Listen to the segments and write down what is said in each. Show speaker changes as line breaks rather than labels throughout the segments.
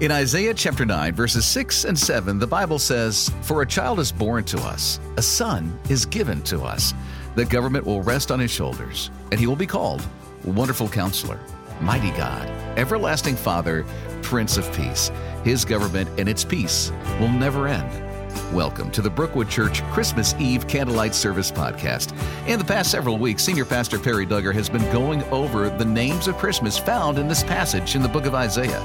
In Isaiah chapter 9, verses 6 and 7, the Bible says, For a child is born to us, a son is given to us. The government will rest on his shoulders, and he will be called Wonderful Counselor, Mighty God, Everlasting Father, Prince of Peace. His government and its peace will never end. Welcome to the Brookwood Church Christmas Eve Candlelight Service podcast. In the past several weeks, Senior Pastor Perry Duggar has been going over the names of Christmas found in this passage in the book of Isaiah.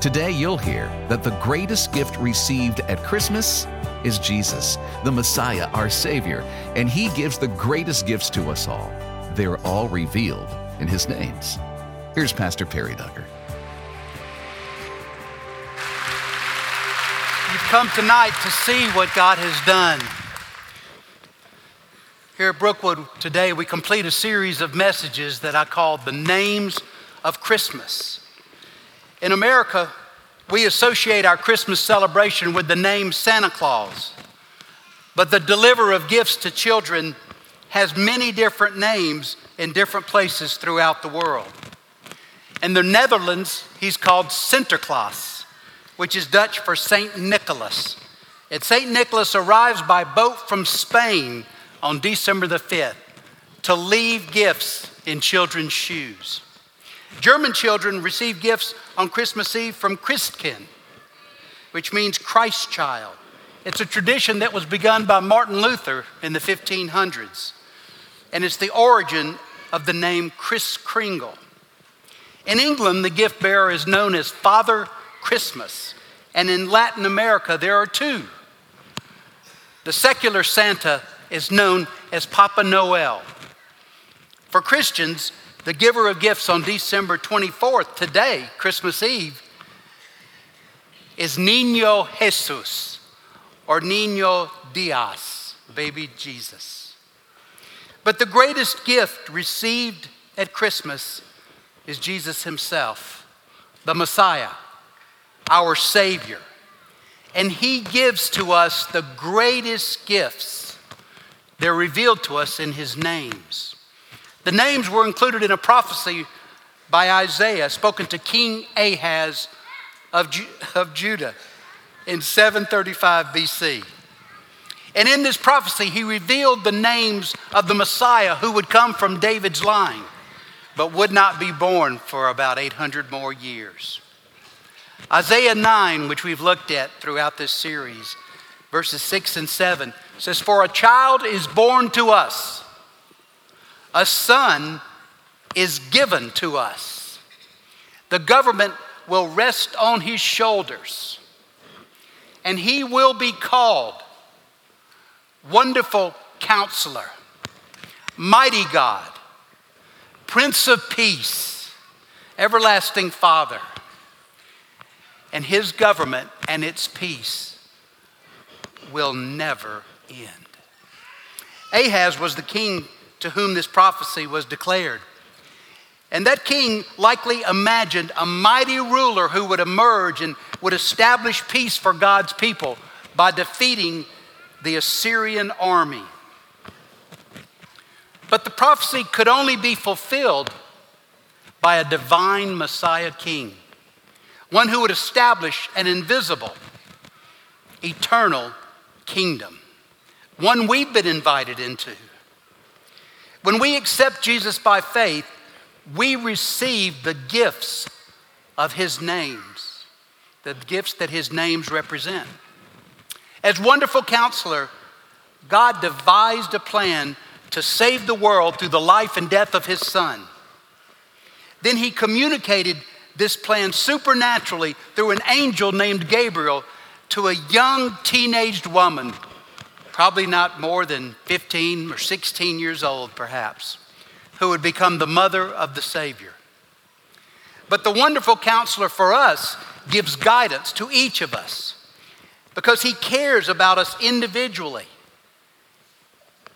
Today, you'll hear that the greatest gift received at Christmas is Jesus, the Messiah, our Savior, and He gives the greatest gifts to us all. They're all revealed in His names. Here's Pastor Perry Duggar.
You've come tonight to see what God has done. Here at Brookwood today, we complete a series of messages that I called The Names of Christmas. In America, we associate our Christmas celebration with the name Santa Claus. But the deliverer of gifts to children has many different names in different places throughout the world. In the Netherlands, he's called Sinterklaas, which is Dutch for St. Nicholas. And St. Nicholas arrives by boat from Spain on December the 5th to leave gifts in children's shoes. German children receive gifts on Christmas Eve from Christkind, which means Christ child. It's a tradition that was begun by Martin Luther in the 1500s, and it's the origin of the name Kris Kringle. In England, the gift bearer is known as Father Christmas, and in Latin America, there are two. The secular Santa is known as Papa Noel. For Christians, the giver of gifts on December 24th, today, Christmas Eve, is Nino Jesus or Nino Dios, baby Jesus. But the greatest gift received at Christmas is Jesus Himself, the Messiah, our Savior. And He gives to us the greatest gifts. They're revealed to us in His names. The names were included in a prophecy by Isaiah spoken to King Ahaz of, Ju- of Judah in 735 BC. And in this prophecy, he revealed the names of the Messiah who would come from David's line, but would not be born for about 800 more years. Isaiah 9, which we've looked at throughout this series, verses 6 and 7, says, For a child is born to us a son is given to us. The government will rest on his shoulders, and he will be called Wonderful Counselor, Mighty God, Prince of Peace, Everlasting Father. And his government and its peace will never end. Ahaz was the king to whom this prophecy was declared. And that king likely imagined a mighty ruler who would emerge and would establish peace for God's people by defeating the Assyrian army. But the prophecy could only be fulfilled by a divine Messiah king, one who would establish an invisible, eternal kingdom, one we've been invited into. When we accept Jesus by faith, we receive the gifts of his names, the gifts that his names represent. As wonderful counselor, God devised a plan to save the world through the life and death of his son. Then he communicated this plan supernaturally through an angel named Gabriel to a young teenaged woman probably not more than 15 or 16 years old, perhaps, who would become the mother of the Savior. But the wonderful counselor for us gives guidance to each of us because he cares about us individually.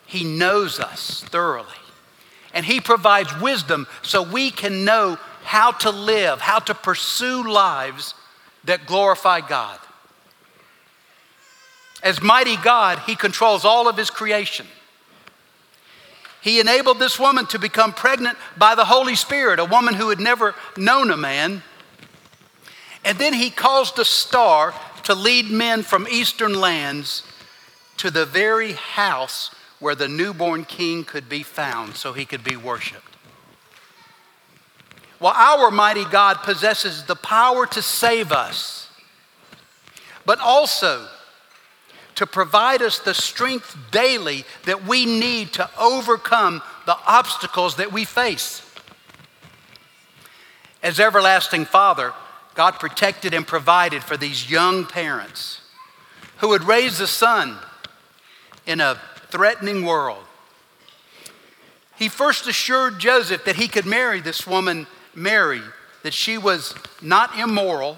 He knows us thoroughly. And he provides wisdom so we can know how to live, how to pursue lives that glorify God. As mighty God, he controls all of his creation. He enabled this woman to become pregnant by the Holy Spirit, a woman who had never known a man. And then he caused a star to lead men from eastern lands to the very house where the newborn king could be found so he could be worshiped. Well, our mighty God possesses the power to save us, but also to provide us the strength daily that we need to overcome the obstacles that we face. As everlasting Father, God protected and provided for these young parents who would raise a son in a threatening world. He first assured Joseph that he could marry this woman, Mary, that she was not immoral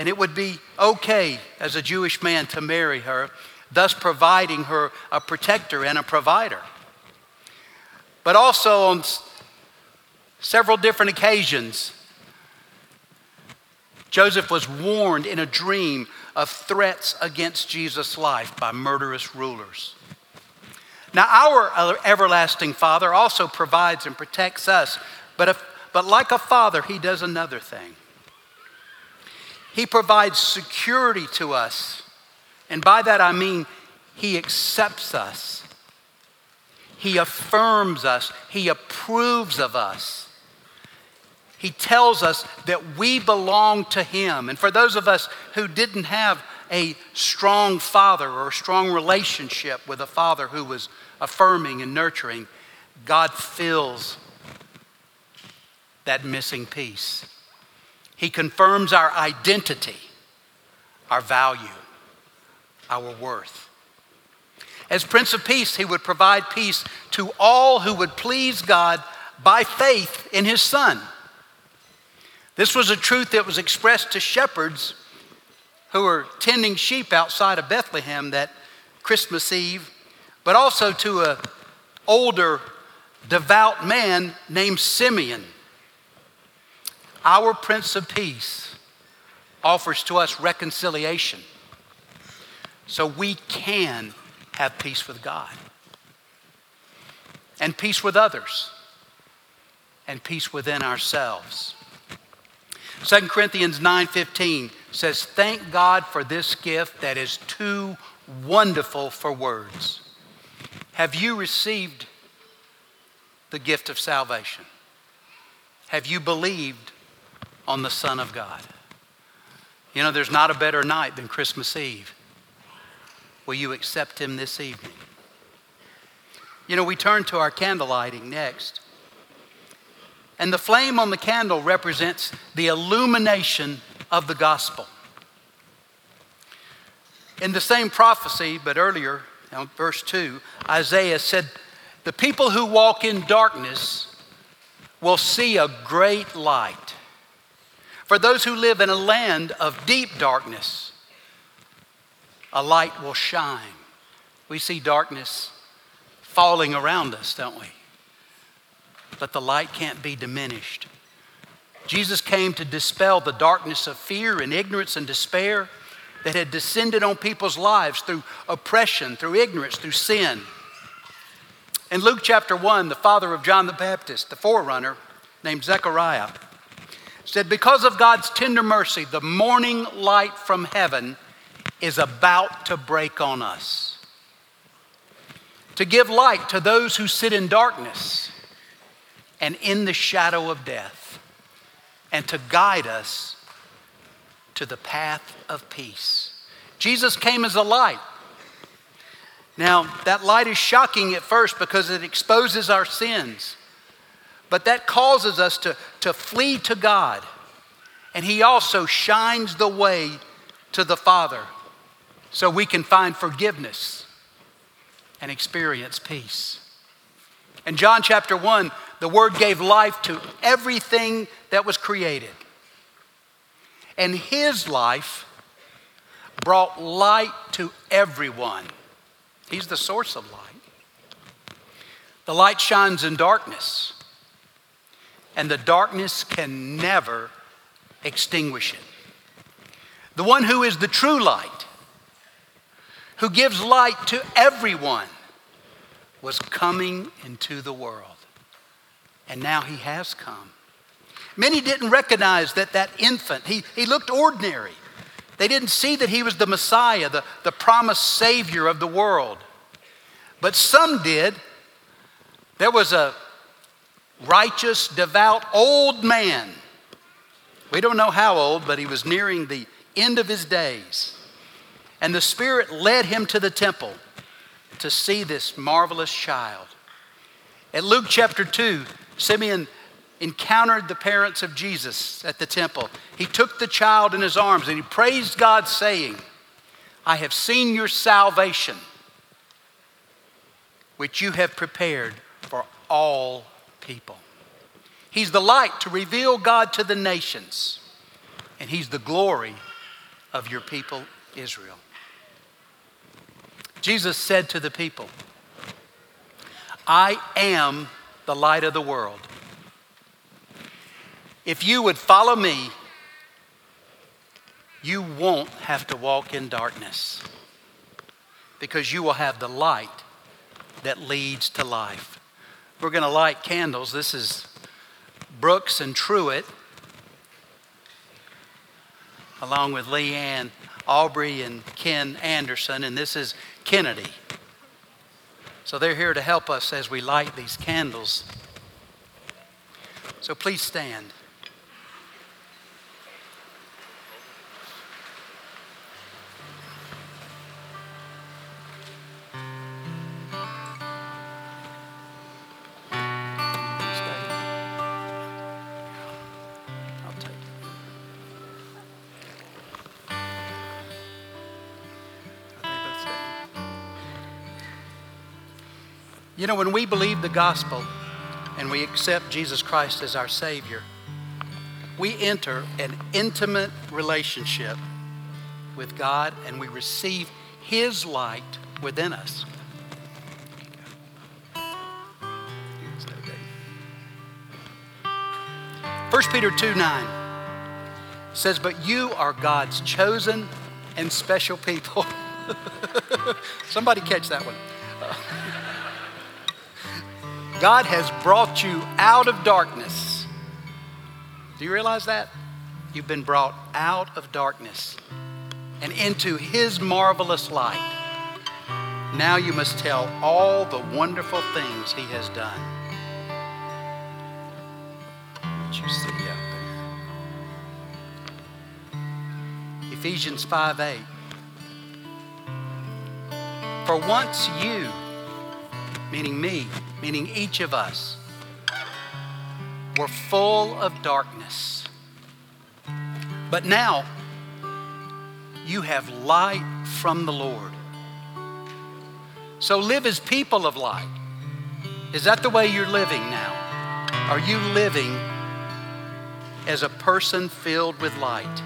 and it would be okay as a Jewish man to marry her, thus providing her a protector and a provider. But also on several different occasions, Joseph was warned in a dream of threats against Jesus' life by murderous rulers. Now, our everlasting Father also provides and protects us, but, if, but like a father, He does another thing. He provides security to us, and by that I mean He accepts us, He affirms us, He approves of us. He tells us that we belong to Him. And for those of us who didn't have a strong father or a strong relationship with a father who was affirming and nurturing, God fills that missing piece. He confirms our identity, our value, our worth. As Prince of Peace, He would provide peace to all who would please God by faith in His Son. This was a truth that was expressed to shepherds who were tending sheep outside of Bethlehem that Christmas Eve, but also to an older, devout man named Simeon. Our Prince of Peace offers to us reconciliation so we can have peace with God and peace with others and peace within ourselves. 2 Corinthians 9:15 says, "Thank God for this gift that is too wonderful for words." Have you received the gift of salvation? Have you believed on the Son of God? You know, there's not a better night than Christmas Eve. Will you accept Him this evening? You know, we turn to our candle lighting next. And the flame on the candle represents the illumination of the gospel. In the same prophecy, but earlier, verse 2, Isaiah said, The people who walk in darkness will see a great light. For those who live in a land of deep darkness, a light will shine. We see darkness falling around us, don't we? but the light can't be diminished. Jesus came to dispel the darkness of fear and ignorance and despair that had descended on people's lives through oppression, through ignorance, through sin. In Luke chapter 1, the father of John the Baptist, the forerunner, named Zechariah, said, Because of God's tender mercy, the morning light from heaven is about to break on us. To give light to those who sit in darkness and in the shadow of death, and to guide us to the path of peace. Jesus came as a light. Now, that light is shocking at first because it exposes our sins, but that causes us to, to flee to God. And He also shines the way to the Father so we can find forgiveness and experience peace. In John chapter 1, the Word gave life to everything that was created. And His life brought light to everyone. He's the source of light. The light shines in darkness, and the darkness can never extinguish it. The one who is the true light, who gives light to everyone, was coming into the world. And now he has come. Many didn't recognize that that infant, he, he looked ordinary. They didn't see that he was the Messiah, the, the promised Savior of the world. But some did. There was a righteous, devout old man. We don't know how old, but he was nearing the end of his days. And the Spirit led him to the temple to see this marvelous child. At Luke chapter 2, Simeon encountered the parents of Jesus at the temple. He took the child in his arms and he praised God, saying, I have seen your salvation, which you have prepared for all people. He's the light to reveal God to the nations, and He's the glory of your people, Israel. Jesus said to the people, I am the light of the world. If you would follow me, you won't have to walk in darkness because you will have the light that leads to life. We're going to light candles. This is Brooks and Truett, along with Leanne, Aubrey, and Ken Anderson, and this is Kennedy. So they're here to help us as we light these candles. So please stand. You know, when we believe the gospel and we accept Jesus Christ as our Savior, we enter an intimate relationship with God and we receive His light within us. 1 Peter 2 9 says, But you are God's chosen and special people. Somebody catch that one. God has brought you out of darkness. Do you realize that? You've been brought out of darkness and into His marvelous light. Now you must tell all the wonderful things He has done. Ephesians 5 8. For once you, meaning me, meaning each of us, were full of darkness. But now you have light from the Lord. So live as people of light. Is that the way you're living now? Are you living as a person filled with light?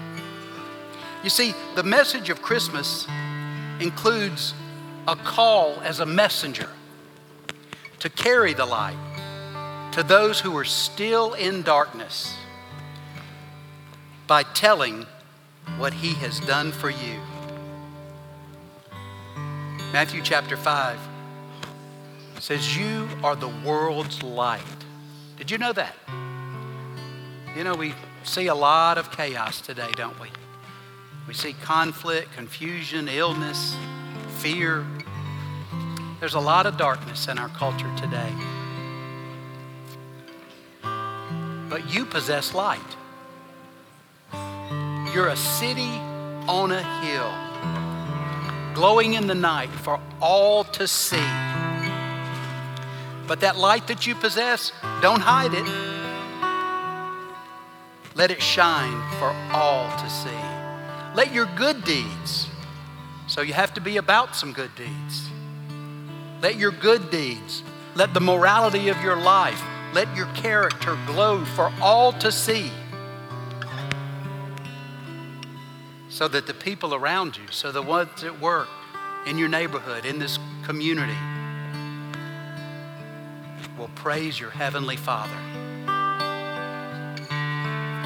You see, the message of Christmas includes a call as a messenger to carry the light to those who are still in darkness by telling what he has done for you. Matthew chapter 5 says, You are the world's light. Did you know that? You know, we see a lot of chaos today, don't we? We see conflict, confusion, illness, fear, there's a lot of darkness in our culture today. But you possess light. You're a city on a hill, glowing in the night for all to see. But that light that you possess, don't hide it. Let it shine for all to see. Let your good deeds, so you have to be about some good deeds let your good deeds, let the morality of your life, let your character glow for all to see. So that the people around you, so the ones at work, in your neighborhood, in this community, will praise your Heavenly Father.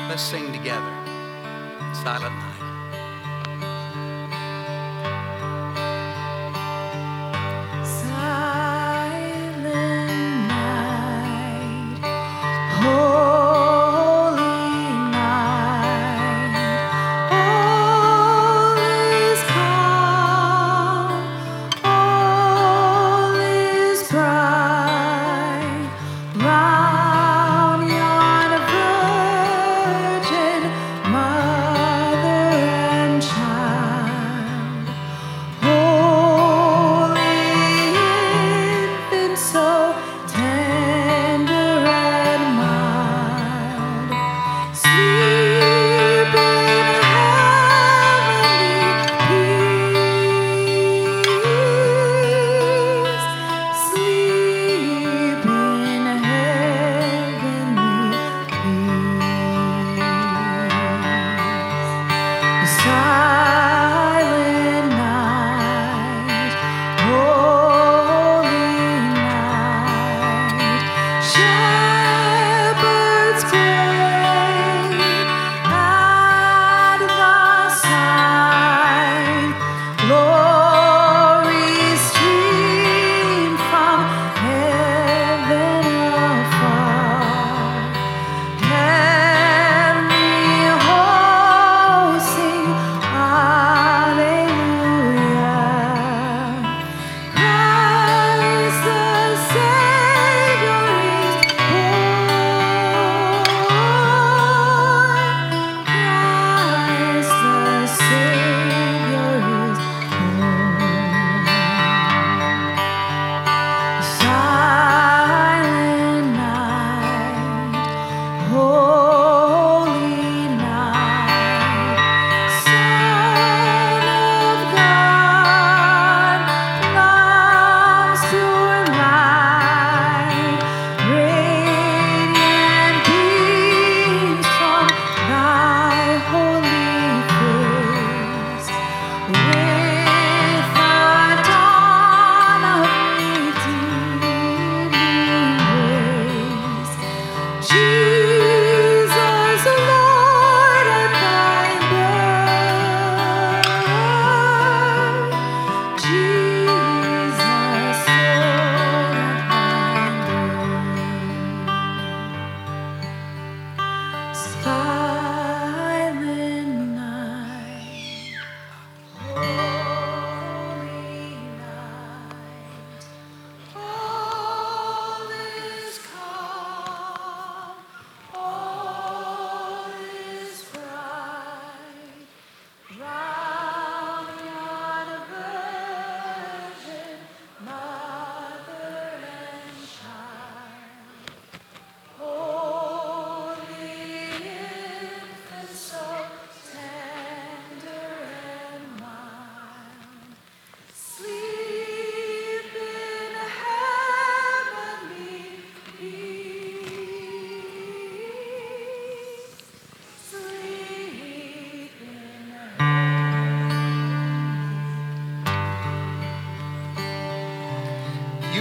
Let's sing together. Silent night.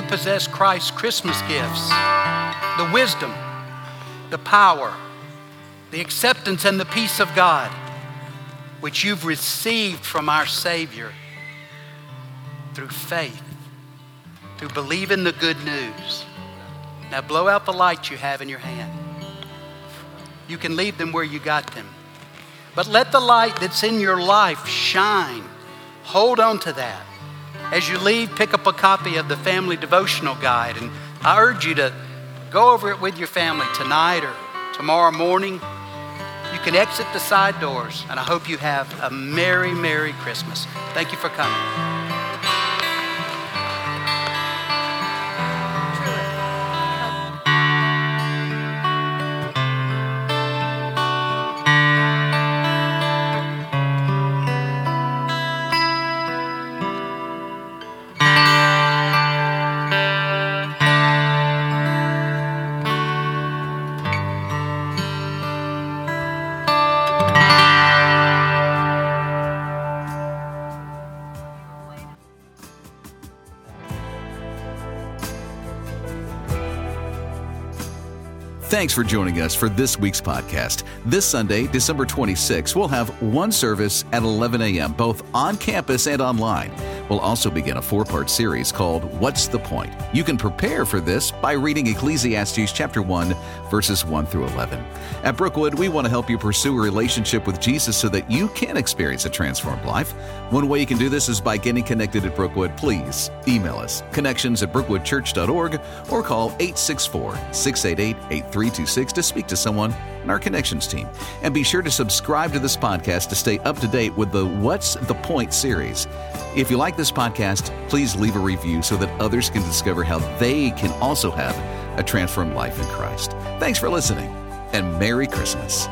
Possess Christ's Christmas gifts the wisdom, the power, the acceptance, and the peace of God, which you've received from our Savior through faith, through believing the good news. Now blow out the light you have in your hand. You can leave them where you got them. But let the light that's in your life shine. Hold on to that. As you leave, pick up a copy of the family devotional guide. And I urge you to go over it with your family tonight or tomorrow morning. You can exit the side doors, and I hope you have a Merry, Merry Christmas. Thank you for coming.
Thanks for joining us for this week's podcast. This Sunday, December 26, we'll have one service at 11 a.m., both on campus and online. We'll also begin a four part series called What's the Point? You can prepare for this by reading Ecclesiastes chapter 1, verses 1 through 11. At Brookwood, we want to help you pursue a relationship with Jesus so that you can experience a transformed life. One way you can do this is by getting connected at Brookwood. Please email us connections at brookwoodchurch.org or call 864 688 8326 to speak to someone in our connections team. And be sure to subscribe to this podcast to stay up to date with the What's the Point series. If you like this podcast, please leave a review so that others can discover how they can also have a transformed life in Christ. Thanks for listening, and Merry Christmas.